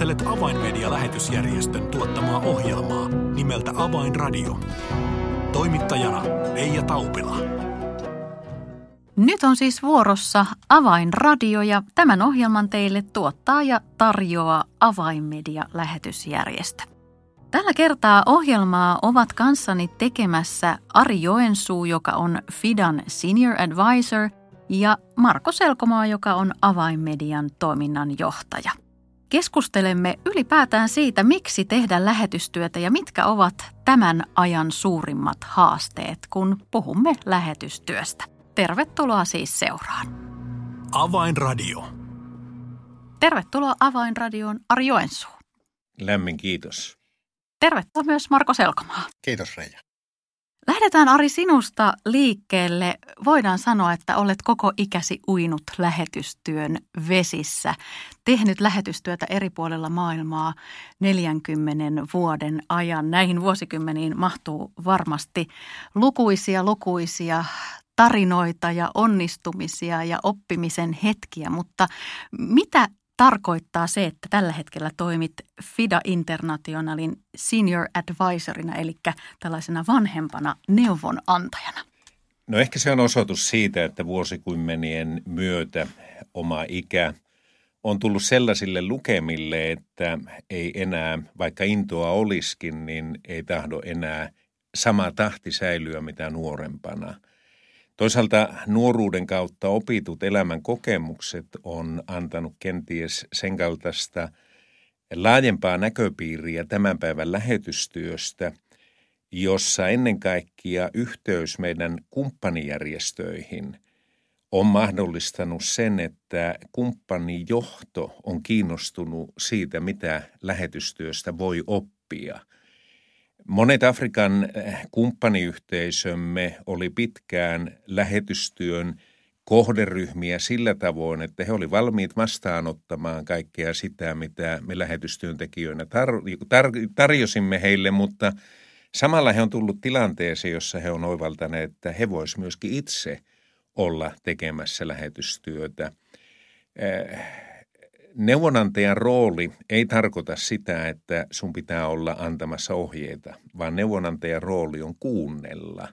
Kuuntelet Avainmedia-lähetysjärjestön tuottamaa ohjelmaa nimeltä Avainradio. Toimittajana Leija Taupila. Nyt on siis vuorossa Avainradio ja tämän ohjelman teille tuottaa ja tarjoaa Avainmedia-lähetysjärjestö. Tällä kertaa ohjelmaa ovat kanssani tekemässä Ari Joensuu, joka on Fidan Senior Advisor, ja Marko Selkomaa, joka on Avainmedian toiminnan johtaja. Keskustelemme ylipäätään siitä, miksi tehdä lähetystyötä ja mitkä ovat tämän ajan suurimmat haasteet, kun puhumme lähetystyöstä. Tervetuloa siis seuraan. Avainradio. Tervetuloa Avainradioon Ari Joensuu. Lämmin kiitos. Tervetuloa myös Marko Selkomaa. Kiitos Reija. Lähdetään Ari sinusta liikkeelle. Voidaan sanoa, että olet koko ikäsi uinut lähetystyön vesissä. Tehnyt lähetystyötä eri puolilla maailmaa 40 vuoden ajan. Näihin vuosikymmeniin mahtuu varmasti lukuisia lukuisia tarinoita ja onnistumisia ja oppimisen hetkiä, mutta mitä tarkoittaa se, että tällä hetkellä toimit FIDA Internationalin senior advisorina, eli tällaisena vanhempana neuvonantajana? No ehkä se on osoitus siitä, että vuosikymmenien myötä oma ikä on tullut sellaisille lukemille, että ei enää, vaikka intoa olisikin, niin ei tahdo enää sama tahti säilyä mitä nuorempana – Toisaalta nuoruuden kautta opitut elämän kokemukset on antanut kenties sen kaltaista laajempaa näköpiiriä tämän päivän lähetystyöstä, jossa ennen kaikkea yhteys meidän kumppanijärjestöihin on mahdollistanut sen, että kumppanijohto on kiinnostunut siitä, mitä lähetystyöstä voi oppia – Monet Afrikan eh, kumppaniyhteisömme oli pitkään lähetystyön kohderyhmiä sillä tavoin, että he olivat valmiit vastaanottamaan kaikkea sitä, mitä me lähetystyöntekijöinä tar- tar- tarjosimme heille, mutta samalla he on tullut tilanteeseen, jossa he on oivaltaneet, että he voisivat myöskin itse olla tekemässä lähetystyötä. Eh, neuvonantajan rooli ei tarkoita sitä, että sun pitää olla antamassa ohjeita, vaan neuvonantajan rooli on kuunnella.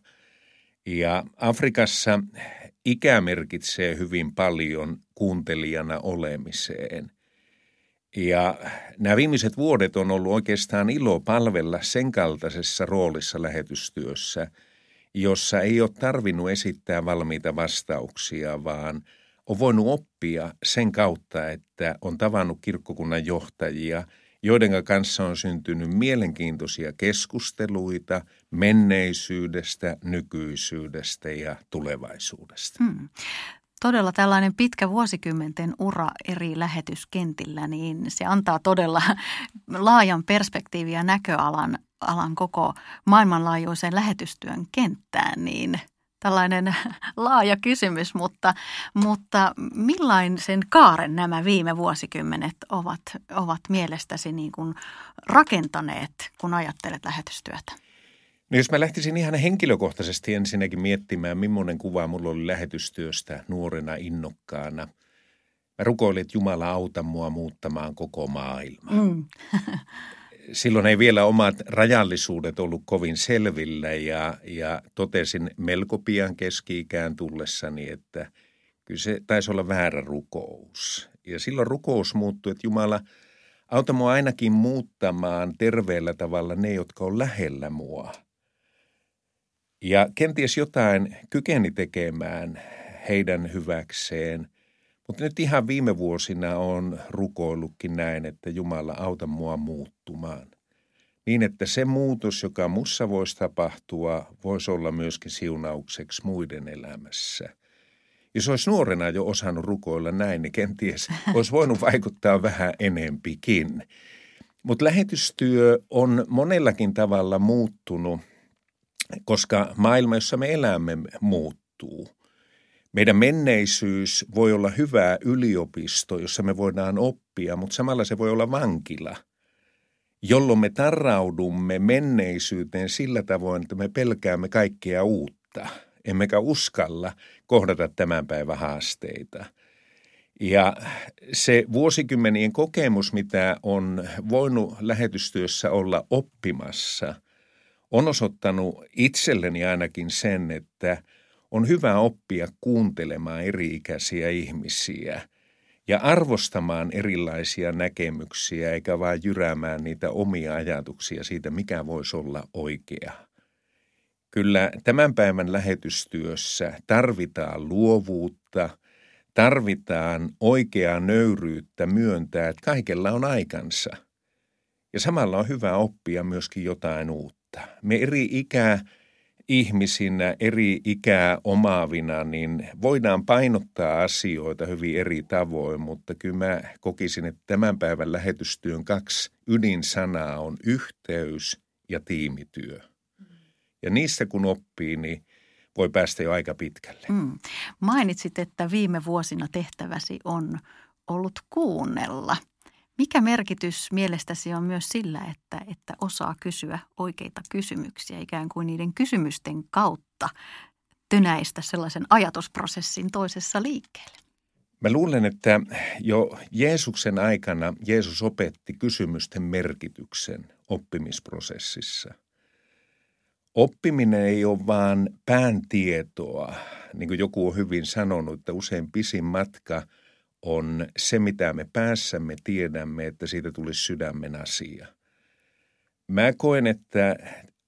Ja Afrikassa ikä merkitsee hyvin paljon kuuntelijana olemiseen. Ja nämä viimeiset vuodet on ollut oikeastaan ilo palvella sen kaltaisessa roolissa lähetystyössä, jossa ei ole tarvinnut esittää valmiita vastauksia, vaan – on voinut oppia sen kautta, että on tavannut kirkkokunnan johtajia, joiden kanssa on syntynyt mielenkiintoisia keskusteluita menneisyydestä, nykyisyydestä ja tulevaisuudesta. Hmm. Todella tällainen pitkä vuosikymmenten ura eri lähetyskentillä, niin se antaa todella laajan perspektiivin ja näköalan alan koko maailmanlaajuisen lähetystyön kenttään, niin – tällainen laaja kysymys, mutta, mutta millaisen kaaren nämä viime vuosikymmenet ovat, ovat mielestäsi niin kuin rakentaneet, kun ajattelet lähetystyötä? No jos mä lähtisin ihan henkilökohtaisesti ensinnäkin miettimään, millainen kuva mulla oli lähetystyöstä nuorena innokkaana. Mä rukoilin, että Jumala auta mua muuttamaan koko maailmaa. Mm. silloin ei vielä omat rajallisuudet ollut kovin selvillä ja, ja totesin melko pian keski-ikään tullessani, että kyllä se taisi olla väärä rukous. Ja silloin rukous muuttui, että Jumala auta mua ainakin muuttamaan terveellä tavalla ne, jotka on lähellä mua. Ja kenties jotain kykeni tekemään heidän hyväkseen – mutta nyt ihan viime vuosina on rukoillutkin näin, että Jumala auta mua muuttumaan. Niin, että se muutos, joka mussa voisi tapahtua, voisi olla myöskin siunaukseksi muiden elämässä. Jos olisi nuorena jo osannut rukoilla näin, niin kenties olisi voinut vaikuttaa vähän enempikin. Mutta lähetystyö on monellakin tavalla muuttunut, koska maailma, jossa me elämme, muuttuu – meidän menneisyys voi olla hyvä yliopisto, jossa me voidaan oppia, mutta samalla se voi olla vankila, jolloin me tarraudumme menneisyyteen sillä tavoin, että me pelkäämme kaikkea uutta, emmekä uskalla kohdata tämän päivän haasteita. Ja se vuosikymmenien kokemus, mitä on voinut lähetystyössä olla oppimassa, on osoittanut itselleni ainakin sen, että on hyvä oppia kuuntelemaan eri-ikäisiä ihmisiä ja arvostamaan erilaisia näkemyksiä, eikä vain jyräämään niitä omia ajatuksia siitä, mikä voisi olla oikea. Kyllä tämän päivän lähetystyössä tarvitaan luovuutta – tarvitaan oikeaa nöyryyttä myöntää, että kaikella on aikansa. Ja samalla on hyvä oppia myöskin jotain uutta. Me eri ikää ihmisinä, eri ikää omaavina, niin voidaan painottaa asioita hyvin eri tavoin, mutta kyllä mä kokisin, että tämän päivän lähetystyön kaksi ydinsanaa on yhteys ja tiimityö. Ja niistä kun oppii, niin voi päästä jo aika pitkälle. Mm. Mainitsit, että viime vuosina tehtäväsi on ollut kuunnella. Mikä merkitys mielestäsi on myös sillä, että, että osaa kysyä oikeita kysymyksiä ikään kuin niiden kysymysten kautta tönäistä sellaisen ajatusprosessin toisessa liikkeelle? Mä luulen, että jo Jeesuksen aikana Jeesus opetti kysymysten merkityksen oppimisprosessissa – Oppiminen ei ole vaan pääntietoa. Niin kuin joku on hyvin sanonut, että usein pisin matka on se, mitä me päässämme tiedämme, että siitä tulisi sydämen asia. Mä koen, että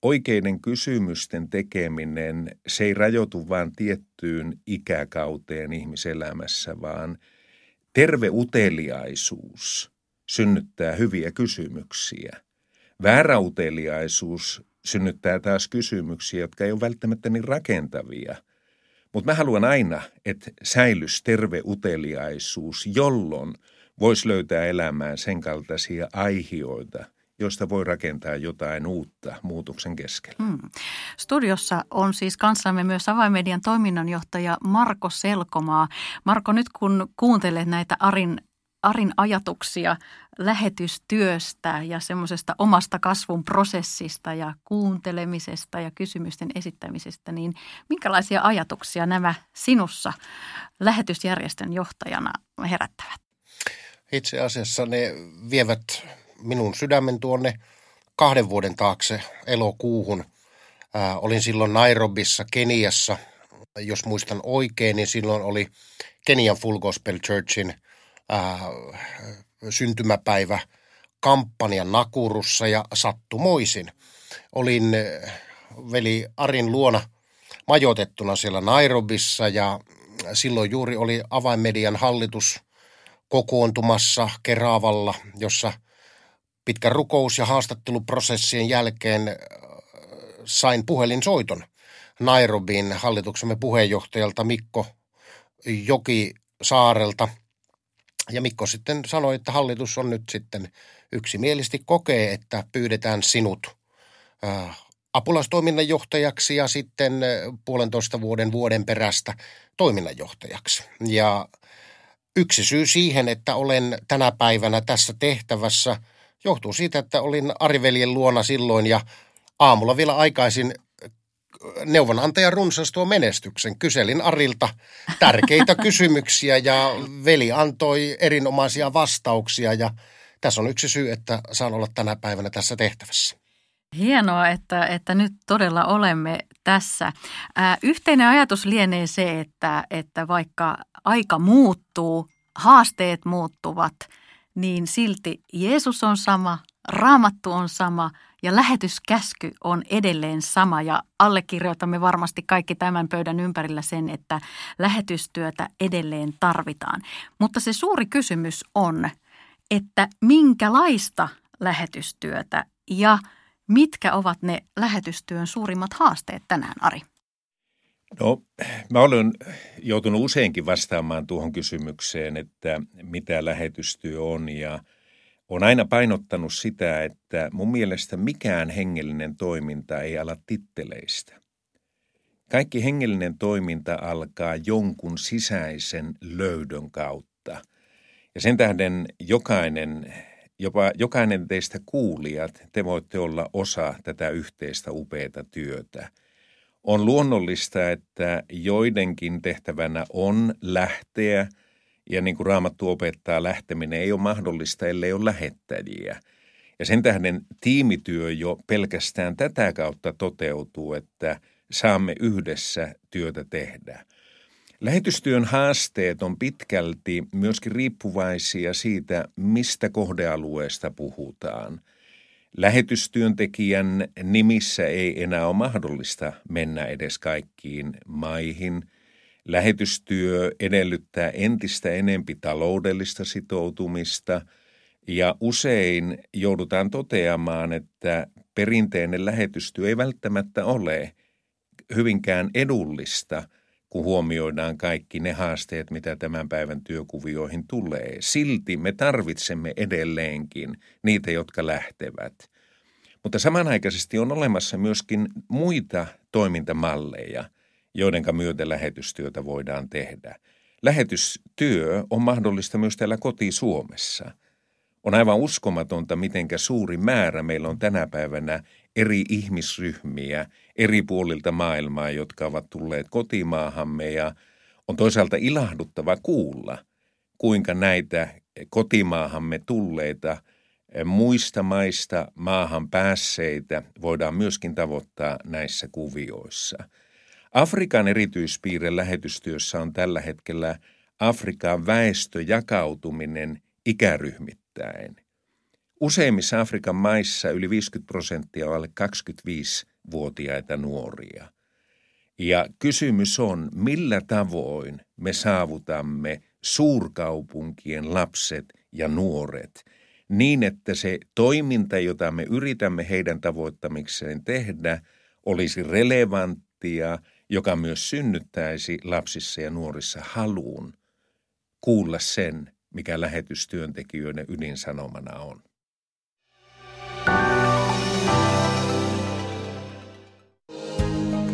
oikeiden kysymysten tekeminen, se ei rajoitu vain tiettyyn ikäkauteen ihmiselämässä, vaan terve uteliaisuus synnyttää hyviä kysymyksiä. Väärä uteliaisuus synnyttää taas kysymyksiä, jotka ei ole välttämättä niin rakentavia. Mutta mä haluan aina, että säilys terve uteliaisuus, jolloin voisi löytää elämään sen kaltaisia aihioita, joista voi rakentaa jotain uutta muutoksen keskellä. Hmm. Studiossa on siis kanssamme myös avaimedian toiminnanjohtaja Marko Selkomaa. Marko, nyt kun kuuntelet näitä Arin Arin ajatuksia lähetystyöstä ja semmoisesta omasta kasvun prosessista ja kuuntelemisesta ja kysymysten esittämisestä, niin minkälaisia ajatuksia nämä sinussa lähetysjärjestön johtajana herättävät? Itse asiassa ne vievät minun sydämen tuonne kahden vuoden taakse elokuuhun. Äh, olin silloin Nairobissa, Keniassa. Jos muistan oikein, niin silloin oli Kenian Full Gospel Churchin – äh, syntymäpäivä kampanjan Nakurussa ja sattumoisin. Olin äh, veli Arin luona majoitettuna siellä Nairobissa ja silloin juuri oli avainmedian hallitus kokoontumassa Keravalla, jossa pitkän rukous- ja haastatteluprosessien jälkeen äh, sain puhelinsoiton Nairobin hallituksemme puheenjohtajalta Mikko Joki Saarelta – ja Mikko sitten sanoi, että hallitus on nyt sitten yksimielisesti kokee, että pyydetään sinut apulaistoiminnanjohtajaksi ja sitten puolentoista vuoden vuoden perästä toiminnanjohtajaksi. Ja yksi syy siihen, että olen tänä päivänä tässä tehtävässä, johtuu siitä, että olin Ariveljen luona silloin ja aamulla vielä aikaisin neuvonantaja runsas tuo menestyksen. Kyselin Arilta tärkeitä kysymyksiä ja veli antoi erinomaisia vastauksia ja tässä on yksi syy, että saan olla tänä päivänä tässä tehtävässä. Hienoa, että, että nyt todella olemme tässä. Ää, yhteinen ajatus lienee se, että, että vaikka aika muuttuu, haasteet muuttuvat, niin silti Jeesus on sama, raamattu on sama – ja lähetyskäsky on edelleen sama ja allekirjoitamme varmasti kaikki tämän pöydän ympärillä sen, että lähetystyötä edelleen tarvitaan. Mutta se suuri kysymys on, että minkälaista lähetystyötä ja mitkä ovat ne lähetystyön suurimmat haasteet tänään, Ari? No, mä olen joutunut useinkin vastaamaan tuohon kysymykseen, että mitä lähetystyö on ja – on aina painottanut sitä, että mun mielestä mikään hengellinen toiminta ei ala titteleistä. Kaikki hengellinen toiminta alkaa jonkun sisäisen löydön kautta. Ja sen tähden jokainen, jopa jokainen teistä kuulijat, te voitte olla osa tätä yhteistä upeata työtä. On luonnollista, että joidenkin tehtävänä on lähteä – Ja niin kuin Raamattu opettaa, lähteminen ei ole mahdollista, ellei ole lähettäjiä. Ja sen tähden tiimityö jo pelkästään tätä kautta toteutuu, että saamme yhdessä työtä tehdä. Lähetystyön haasteet on pitkälti myöskin riippuvaisia siitä, mistä kohdealueesta puhutaan. Lähetystyöntekijän nimissä ei enää ole mahdollista mennä edes kaikkiin maihin. Lähetystyö edellyttää entistä enempi taloudellista sitoutumista ja usein joudutaan toteamaan, että perinteinen lähetystyö ei välttämättä ole hyvinkään edullista – kun huomioidaan kaikki ne haasteet, mitä tämän päivän työkuvioihin tulee. Silti me tarvitsemme edelleenkin niitä, jotka lähtevät. Mutta samanaikaisesti on olemassa myöskin muita toimintamalleja, joiden myötä lähetystyötä voidaan tehdä. Lähetystyö on mahdollista myös täällä koti-Suomessa. On aivan uskomatonta, mitenkä suuri määrä meillä on tänä päivänä eri ihmisryhmiä eri puolilta maailmaa, jotka ovat tulleet kotimaahamme ja on toisaalta ilahduttava kuulla, kuinka näitä kotimaahamme tulleita muista maista maahan päässeitä voidaan myöskin tavoittaa näissä kuvioissa. Afrikan erityispiirre lähetystyössä on tällä hetkellä Afrikan väestöjakautuminen ikäryhmittäin – Useimmissa Afrikan maissa yli 50 prosenttia on alle 25-vuotiaita nuoria. Ja kysymys on, millä tavoin me saavutamme suurkaupunkien lapset ja nuoret niin, että se toiminta, jota me yritämme heidän tavoittamikseen tehdä, olisi relevanttia, joka myös synnyttäisi lapsissa ja nuorissa haluun kuulla sen, mikä lähetystyöntekijöiden ydinsanomana on.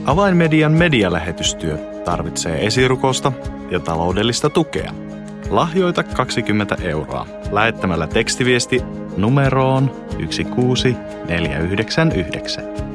Avainmedian medialähetystyö tarvitsee esirukosta ja taloudellista tukea. Lahjoita 20 euroa lähettämällä tekstiviesti numeroon 16499.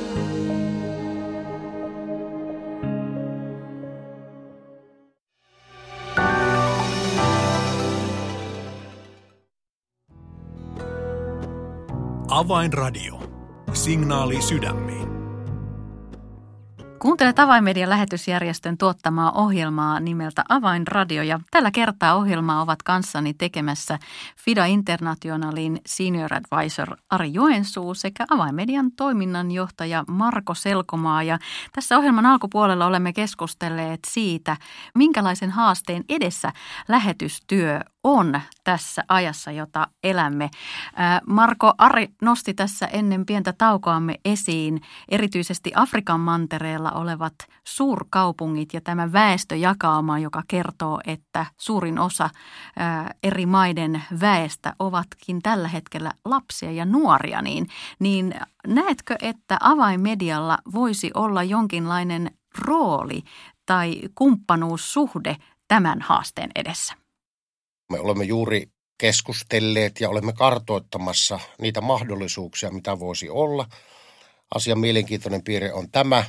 Avainradio. Signaali sydämiin. Kuuntelet Avainmedian lähetysjärjestön tuottamaa ohjelmaa nimeltä Avainradio ja tällä kertaa ohjelmaa ovat kanssani tekemässä FIDA Internationalin senior advisor Ari Joensuu sekä Avainmedian toiminnanjohtaja Marko Selkomaa. Ja tässä ohjelman alkupuolella olemme keskustelleet siitä, minkälaisen haasteen edessä lähetystyö on tässä ajassa, jota elämme. Marko Ari nosti tässä ennen pientä taukoamme esiin erityisesti Afrikan mantereella olevat suurkaupungit ja tämä väestöjakauma, joka kertoo, että suurin osa eri maiden väestä ovatkin tällä hetkellä lapsia ja nuoria, niin, niin näetkö, että avainmedialla voisi olla jonkinlainen rooli tai kumppanuussuhde tämän haasteen edessä? Me olemme juuri keskustelleet ja olemme kartoittamassa niitä mahdollisuuksia, mitä voisi olla. Asian mielenkiintoinen piirre on tämä,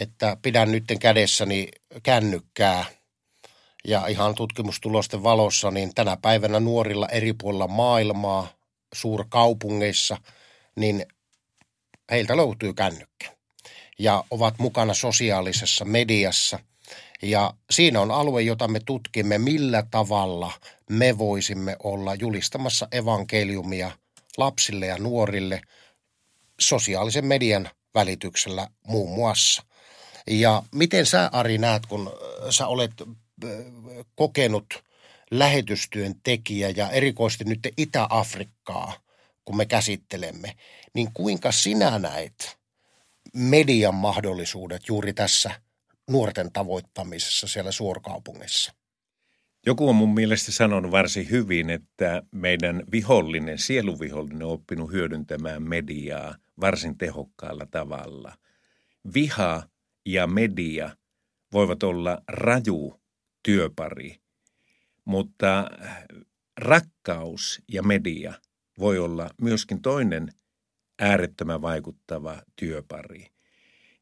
että pidän nytten kädessäni kännykkää. Ja ihan tutkimustulosten valossa, niin tänä päivänä nuorilla eri puolilla maailmaa, suurkaupungeissa, niin heiltä löytyy kännykkä. Ja ovat mukana sosiaalisessa mediassa – ja siinä on alue, jota me tutkimme, millä tavalla me voisimme olla julistamassa evankeliumia lapsille ja nuorille sosiaalisen median välityksellä muun muassa. Ja miten sä Ari näet, kun sä olet kokenut lähetystyön tekijä ja erikoisesti nyt Itä-Afrikkaa, kun me käsittelemme, niin kuinka sinä näet median mahdollisuudet juuri tässä – nuorten tavoittamisessa siellä suurkaupungissa. Joku on mun mielestä sanonut varsin hyvin, että meidän vihollinen, sieluvihollinen on oppinut hyödyntämään mediaa varsin tehokkaalla tavalla. viha ja media voivat olla raju työpari, mutta rakkaus ja media voi olla myöskin toinen äärettömän vaikuttava työpari.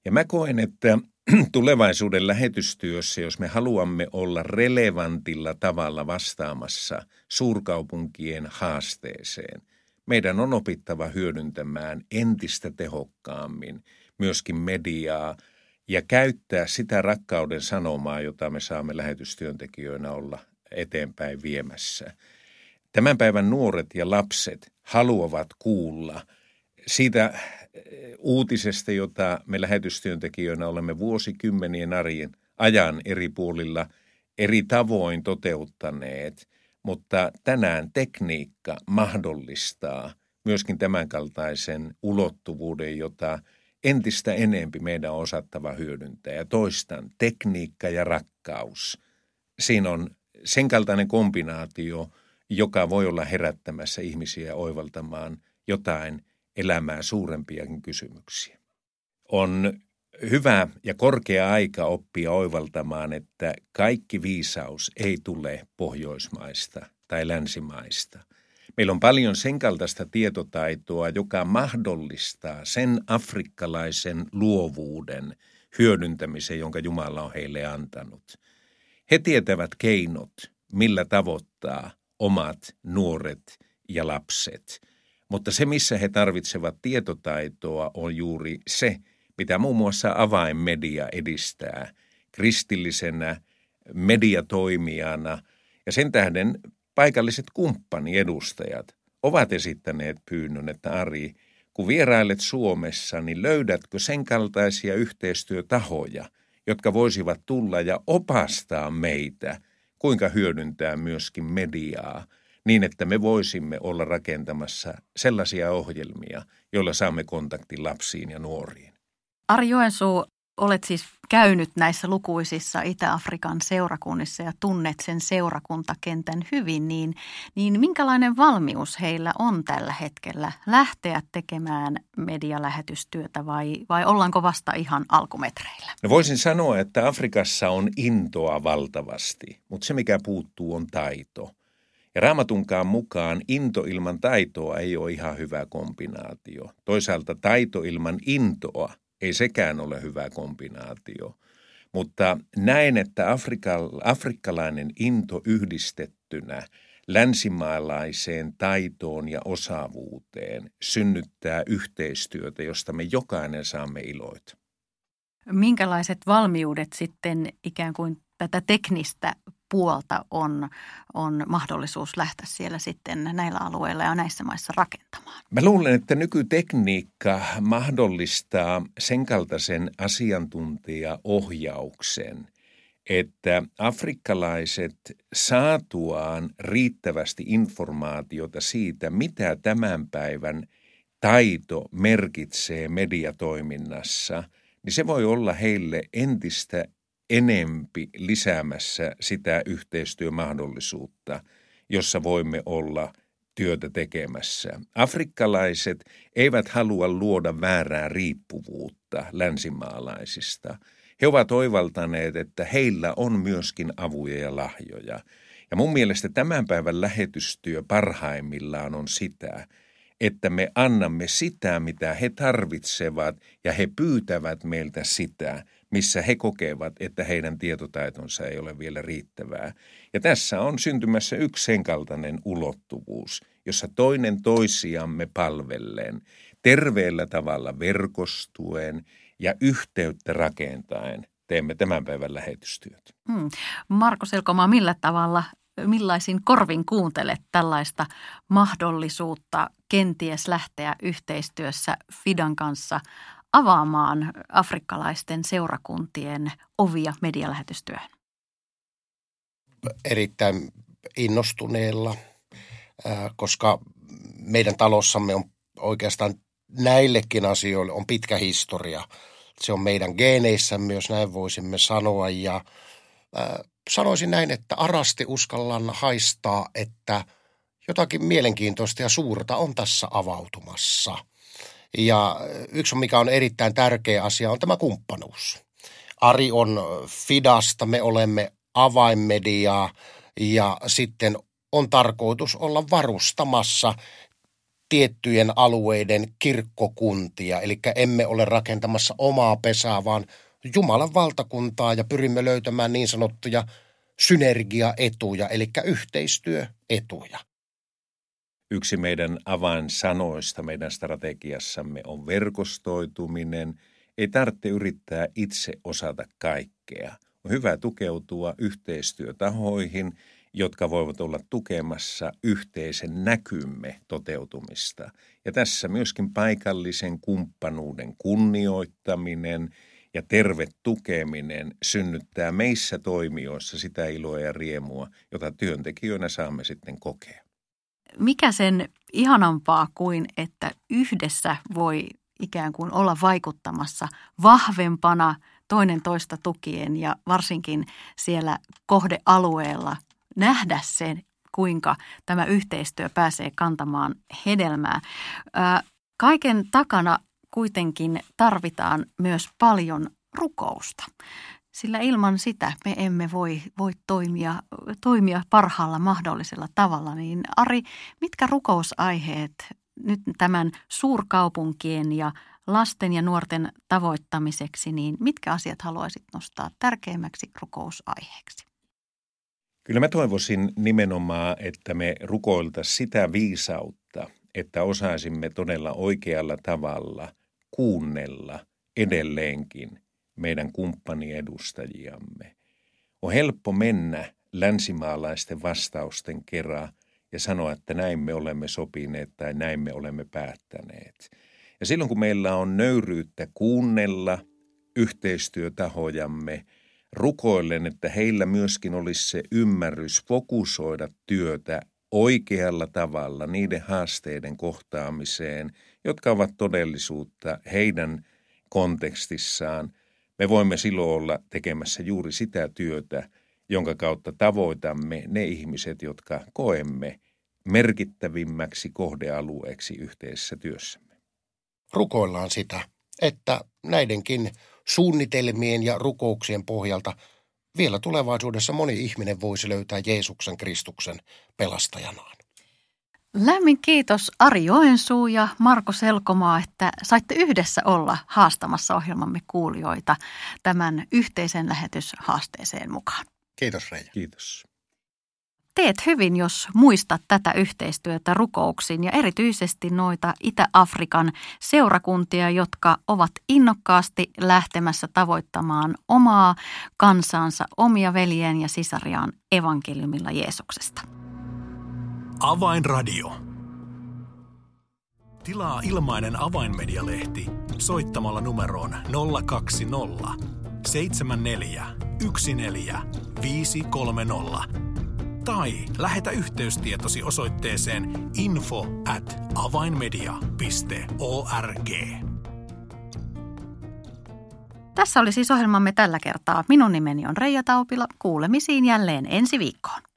Ja mä koen, että tulevaisuuden lähetystyössä, jos me haluamme olla relevantilla tavalla vastaamassa suurkaupunkien haasteeseen, meidän on opittava hyödyntämään entistä tehokkaammin myöskin mediaa ja käyttää sitä rakkauden sanomaa, jota me saamme lähetystyöntekijöinä olla eteenpäin viemässä. Tämän päivän nuoret ja lapset haluavat kuulla siitä uutisesta, jota me lähetystyöntekijöinä olemme vuosikymmenien arjen ajan eri puolilla eri tavoin toteuttaneet, mutta tänään tekniikka mahdollistaa myöskin tämänkaltaisen ulottuvuuden, jota entistä enempi meidän on osattava hyödyntää. Ja toistan, tekniikka ja rakkaus. Siinä on sen kaltainen kombinaatio, joka voi olla herättämässä ihmisiä oivaltamaan jotain elämää suurempiakin kysymyksiä. On hyvä ja korkea aika oppia oivaltamaan, että kaikki viisaus ei tule Pohjoismaista tai länsimaista. Meillä on paljon sen kaltaista tietotaitoa, joka mahdollistaa sen afrikkalaisen luovuuden hyödyntämisen, jonka Jumala on heille antanut. He tietävät keinot, millä tavoittaa omat nuoret ja lapset – mutta se, missä he tarvitsevat tietotaitoa, on juuri se, mitä muun muassa avainmedia edistää kristillisenä mediatoimijana. Ja sen tähden paikalliset kumppaniedustajat ovat esittäneet pyynnön, että Ari, kun vierailet Suomessa, niin löydätkö sen kaltaisia yhteistyötahoja, jotka voisivat tulla ja opastaa meitä, kuinka hyödyntää myöskin mediaa – niin, että me voisimme olla rakentamassa sellaisia ohjelmia, joilla saamme kontaktin lapsiin ja nuoriin. Ari Joensuu, olet siis käynyt näissä lukuisissa Itä-Afrikan seurakunnissa ja tunnet sen seurakuntakentän hyvin, niin, niin minkälainen valmius heillä on tällä hetkellä lähteä tekemään medialähetystyötä vai, vai ollaanko vasta ihan alkumetreillä? No voisin sanoa, että Afrikassa on intoa valtavasti, mutta se mikä puuttuu on taito – ja raamatunkaan mukaan into ilman taitoa ei ole ihan hyvä kombinaatio. Toisaalta taito ilman intoa ei sekään ole hyvä kombinaatio. Mutta näen, että afrikkalainen into yhdistettynä länsimaalaiseen taitoon ja osaavuuteen synnyttää yhteistyötä, josta me jokainen saamme iloita. Minkälaiset valmiudet sitten ikään kuin tätä teknistä puolta on, on mahdollisuus lähteä siellä sitten näillä alueilla ja näissä maissa rakentamaan. Mä luulen, että nykytekniikka mahdollistaa sen kaltaisen asiantuntijaohjauksen, että afrikkalaiset saatuaan riittävästi informaatiota siitä, mitä tämän päivän taito merkitsee mediatoiminnassa, niin se voi olla heille entistä enempi lisäämässä sitä yhteistyömahdollisuutta, jossa voimme olla työtä tekemässä. Afrikkalaiset eivät halua luoda väärää riippuvuutta länsimaalaisista. He ovat oivaltaneet, että heillä on myöskin avuja ja lahjoja. Ja mun mielestä tämän päivän lähetystyö parhaimmillaan on sitä, että me annamme sitä, mitä he tarvitsevat, ja he pyytävät meiltä sitä, missä he kokevat, että heidän tietotaitonsa ei ole vielä riittävää. Ja tässä on syntymässä yksi sen kaltainen ulottuvuus, jossa toinen toisiamme palvellen, terveellä tavalla verkostuen ja yhteyttä rakentaen teemme tämän päivän lähetystyöt. Hmm. Marko Selkomaa, millä tavalla, millaisin korvin kuuntelet tällaista mahdollisuutta kenties lähteä yhteistyössä Fidan kanssa avaamaan afrikkalaisten seurakuntien ovia medialähetystyöhön? Erittäin innostuneella, koska meidän talossamme on oikeastaan näillekin asioille on pitkä historia. Se on meidän geeneissämme, jos näin voisimme sanoa. Ja sanoisin näin, että arasti uskallan haistaa, että jotakin mielenkiintoista ja suurta on tässä avautumassa – Ja yksi, mikä on erittäin tärkeä asia, on tämä kumppanuus. Ari on Fidasta, me olemme avainmediaa ja sitten on tarkoitus olla varustamassa tiettyjen alueiden kirkkokuntia. Eli emme ole rakentamassa omaa pesää, vaan Jumalan valtakuntaa ja pyrimme löytämään niin sanottuja synergiaetuja, eli yhteistyöetuja. Yksi meidän avainsanoista meidän strategiassamme on verkostoituminen. Ei tarvitse yrittää itse osata kaikkea. On hyvä tukeutua yhteistyötahoihin, jotka voivat olla tukemassa yhteisen näkymme toteutumista. Ja tässä myöskin paikallisen kumppanuuden kunnioittaminen ja terve tukeminen synnyttää meissä toimijoissa sitä iloa ja riemua, jota työntekijöinä saamme sitten kokea mikä sen ihanampaa kuin, että yhdessä voi ikään kuin olla vaikuttamassa vahvempana toinen toista tukien ja varsinkin siellä kohdealueella nähdä sen, kuinka tämä yhteistyö pääsee kantamaan hedelmää. Kaiken takana kuitenkin tarvitaan myös paljon rukousta sillä ilman sitä me emme voi, voi toimia, toimia parhaalla mahdollisella tavalla. Niin Ari, mitkä rukousaiheet nyt tämän suurkaupunkien ja lasten ja nuorten tavoittamiseksi, niin mitkä asiat haluaisit nostaa tärkeimmäksi rukousaiheeksi? Kyllä mä toivoisin nimenomaan, että me rukoilta sitä viisautta, että osaisimme todella oikealla tavalla kuunnella edelleenkin – meidän kumppaniedustajiamme. On helppo mennä länsimaalaisten vastausten kerran ja sanoa, että näin me olemme sopineet tai näin me olemme päättäneet. Ja silloin kun meillä on nöyryyttä kuunnella yhteistyötahojamme, rukoillen, että heillä myöskin olisi se ymmärrys fokusoida työtä oikealla tavalla niiden haasteiden kohtaamiseen, jotka ovat todellisuutta heidän kontekstissaan – me voimme silloin olla tekemässä juuri sitä työtä, jonka kautta tavoitamme ne ihmiset, jotka koemme merkittävimmäksi kohdealueeksi yhteisessä työssämme. Rukoillaan sitä, että näidenkin suunnitelmien ja rukouksien pohjalta vielä tulevaisuudessa moni ihminen voisi löytää Jeesuksen Kristuksen pelastajanaan. Lämmin kiitos Ari Joensuu ja Marko Selkomaa, että saitte yhdessä olla haastamassa ohjelmamme kuulijoita tämän yhteisen lähetyshaasteeseen mukaan. Kiitos Reija. Kiitos. Teet hyvin, jos muistat tätä yhteistyötä rukouksiin ja erityisesti noita Itä-Afrikan seurakuntia, jotka ovat innokkaasti lähtemässä tavoittamaan omaa kansansa, omia veljien ja sisariaan evankeliumilla Jeesuksesta. Avainradio. Tilaa ilmainen avainmedialehti soittamalla numeroon 020 74 14 tai lähetä yhteystietosi osoitteeseen info at avainmedia.org. Tässä oli siis ohjelmamme tällä kertaa. Minun nimeni on Reija Taupila. Kuulemisiin jälleen ensi viikkoon.